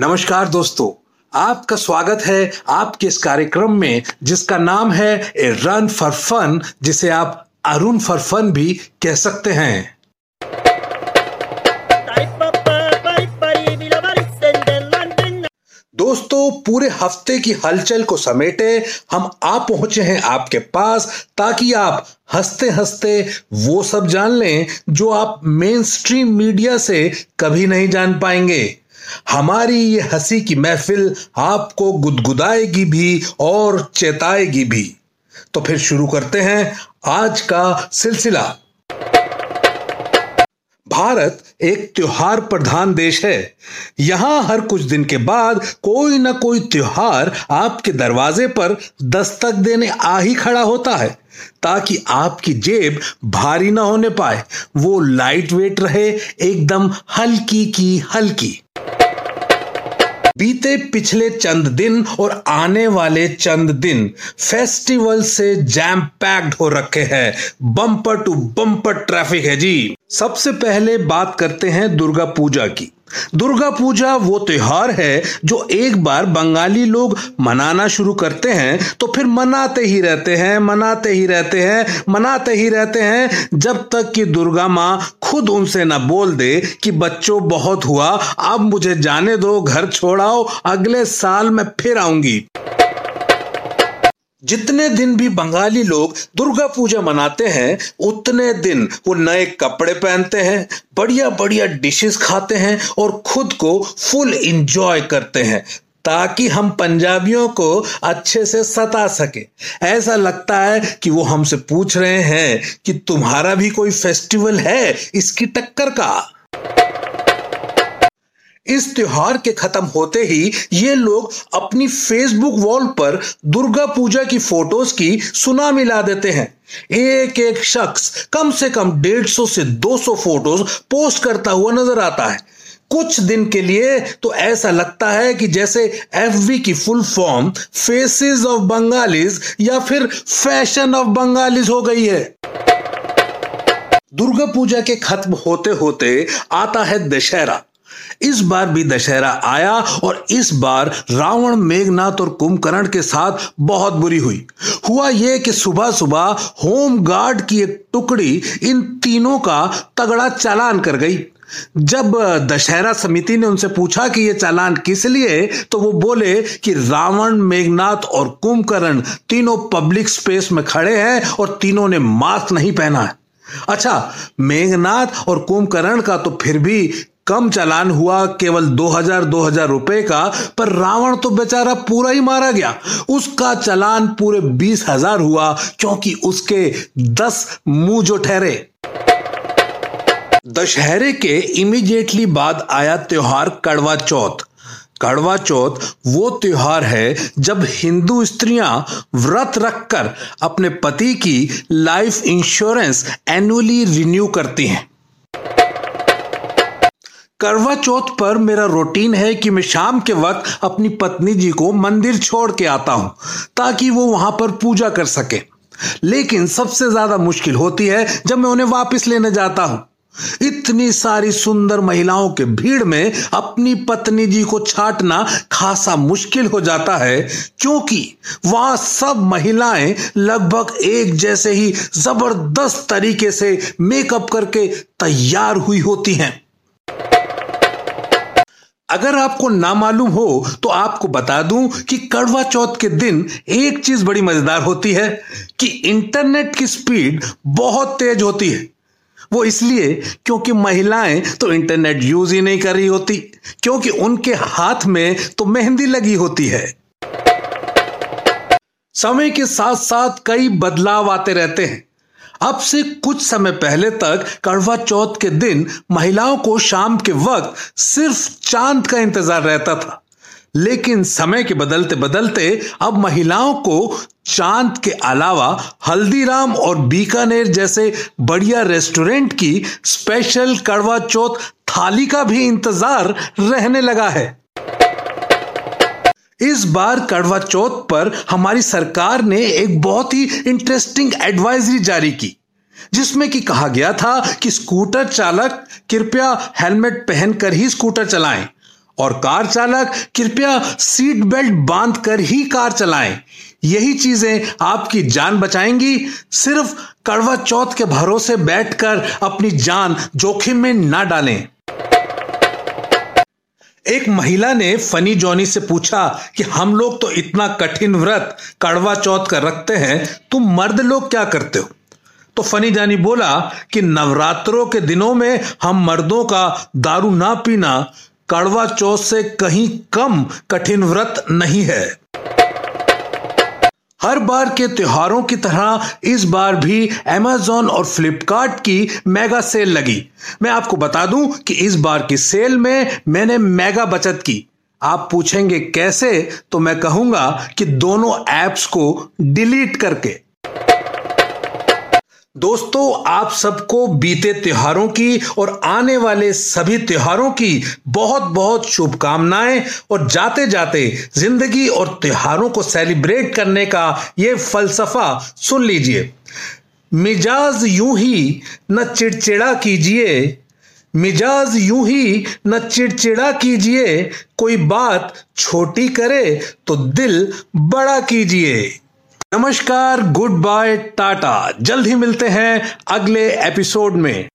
नमस्कार दोस्तों, आपका स्वागत है आपके इस कार्यक्रम में, जिसका नाम है ए रन फॉर फन, जिसे आप अरुण फॉर फन भी कह सकते हैं। दोस्तों, पूरे हफ़्ते की हलचल को समेटे हम आ पहुँचे हैं आपके पास, ताकि आप हँसते हँसते वो सब जान लें जो आप मेन स्ट्रीम मीडिया से कभी नहीं जान पाएँगे। हमारी ये हँसी की महफिल आपको गुदगुदाएगी भी और चेताएगी भी। तो फिर शुरू करते हैं आज का सिलसिला। भारत एक त्योहार प्रधान देश है। यहाँ हर कुछ दिन के बाद कोई ना कोई त्योहार आपके दरवाजे पर दस्तक देने आ ही खड़ा होता है, ताकि आपकी जेब भारी ना होने पाए। वो लाइट वेट रहे, एकदम हल्की की हल्की। बीते पिछले चंद दिन और आने वाले चंद दिन फेस्टिवल से जैम पैक्ड हो रखे हैं। बम्पर टू बम्पर ट्रैफ़िक है जी। सबसे पहले बात करते हैं दुर्गा पूजा की। दुर्गा पूजा वो त्योहार है जो एक बार बंगाली लोग मनाना शुरू करते हैं तो फिर मनाते ही रहते हैं, मनाते ही रहते हैं, मनाते ही रहते हैं, जब तक कि दुर्गा माँ खुद उनसे न बोल दे कि बच्चों, बहुत हुआ, अब मुझे जाने दो, घर छोड़ाओ, अगले साल मैं फिर आऊँगी। जितने दिन भी बंगाली लोग दुर्गा पूजा मनाते हैं, उतने दिन वो नए कपड़े पहनते हैं बढ़िया बढ़िया डिशेस खाते हैं और खुद को फुल इंजॉय करते हैं, ताकि हम पंजाबियों को अच्छे से सता सके। ऐसा लगता है कि वो हमसे पूछ रहे हैं कि तुम्हारा भी कोई फेस्टिवल है इसकी टक्कर का? इस त्योहार के खत्म होते ही ये लोग अपनी फेसबुक वॉल पर दुर्गा पूजा की फ़ोटोज़ की सुना मिला देते हैं। एक एक शख्स कम से कम डेढ़ सौ से दो सौ फ़ोटोज़ पोस्ट करता हुआ नज़र आता है। कुछ दिन के लिए तो ऐसा लगता है कि जैसे एफवी की full form faces of Bengalis या फिर फ़ैशन ऑफ़ बंगालीज हो गई है। दुर्गा पूजा के खत्म होते होते आता है दशहरा। इस बार भी दशहरा आया और इस बार रावण, मेघनाथ और कुंभकर्ण के साथ बहुत बुरी हुई। हुआ यह कि सुबह सुबह होम गार्ड की एक टुकड़ी इन तीनों का तगड़ा चालान कर गई। जब दशहरा समिति ने उनसे पूछा कि यह चालान किस लिए तो वो बोले कि रावण, मेघनाथ और कुंभकर्ण तीनों पब्लिक स्पेस में खड़े हैं और तीनों ने मास्क नहीं पहना है। अच्छा मेघनाथ और कुंभकर्ण का तो फिर भी कम चालान हुआ केवल 2000 2000 रुपए का, पर रावण तो बेचारा पूरा ही मारा गया। उसका चालान पूरे बीस हज़ार हुआ, क्योंकि उसके दस मुँह जो ठहरे। दशहरे के इमीडिएटली बाद आया त्योहार कड़वा चौथ। कड़वा चौथ वो त्योहार है जब हिंदू स्त्रियाँ व्रत रखकर अपने पति की लाइफ इंश्योरेंस एनुअली रिन्यू करती हैं। करवा चौथ पर मेरा रूटीन है कि मैं शाम के वक्त अपनी पत्नी जी को मंदिर छोड़ के आता हूँ, ताकि वो वहाँ पर पूजा कर सके। लेकिन सबसे ज़्यादा मुश्किल होती है जब मैं उन्हें वापस लेने जाता हूँ। इतनी सारी सुंदर महिलाओं के भीड़ में अपनी पत्नी जी को छाटना खासा मुश्किल हो जाता है, क्योंकि वहाँ सब महिलाएँ लगभग एक जैसे ही ज़बरदस्त तरीके से मेकअप करके तैयार हुई होती हैं। अगर आपको ना मालूम हो तो आपको बता दूँ कि कड़वा चौथ के दिन एक चीज़ बड़ी मज़ेदार होती है कि इंटरनेट की स्पीड बहुत तेज होती है। वो इसलिए क्योंकि महिलाएँ तो इंटरनेट यूज़ ही नहीं कर रही होती, क्योंकि उनके हाथ में तो मेहंदी लगी होती है। समय के साथ साथ कई बदलाव आते रहते हैं। अब से कुछ समय पहले तक करवा चौथ के दिन महिलाओं को शाम के वक्त सिर्फ़ चाँद का इंतज़ार रहता था। लेकिन समय के बदलते बदलते अब महिलाओं को चाँद के अलावा हल्दीराम और बीकानेर जैसे बढ़िया रेस्टोरेंट की स्पेशल कड़वा चौथ थाली का भी इंतज़ार रहने लगा है। इस बार कड़वा चौथ पर हमारी सरकार ने एक बहुत ही इंटरेस्टिंग एडवाइजरी जारी की, जिसमें कि कहा गया था कि स्कूटर चालक कृपया हेलमेट पहनकर ही स्कूटर चलाएँ और कार चालक कृपया सीट बेल्ट बाँध कर ही कार चलाएँ। यही चीज़ें आपकी जान बचाएँगी। सिर्फ़ कड़वा चौथ के भरोसे बैठकर अपनी जान जोखिम में ना डालें। एक महिला ने फनी जॉनी से पूछा कि हम लोग तो इतना कठिन व्रत कड़वा चौथ कर रखते हैं, तुम मर्द लोग क्या करते हो? तो फनी जानी बोला कि नवरात्रों के दिनों में हम मर्दों का दारू ना पीना, कड़वा चौथ से कहीं कम कठिन व्रत नहीं है। हर बार के त्योहारों की तरह इस बार भी अमेजोन और फ्लिपकार्ट की मेगा सेल लगी। मैं आपको बता दूँ कि इस बार की सेल में मैंने मेगा बचत की। आप पूछेंगे कैसे? तो मैं कहूँगा कि दोनों ऐप्स को डिलीट करके। दोस्तों, आप सबको बीते त्योहारों की और आने वाले सभी त्योहारों की बहुत बहुत शुभकामनाएँ और जाते जाते ज़िंदगी और त्योहारों को सेलिब्रेट करने का ये फलसफा सुन लीजिए। मिजाज यूँ ही न चिड़चिड़ा कीजिए, मिजाज यूँ ही न चिड़चिड़ा कीजिए, कोई बात छोटी करे तो दिल बड़ा कीजिए। नमस्कार गुड बाय टाटा। जल्द ही मिलते हैं अगले एपिसोड में।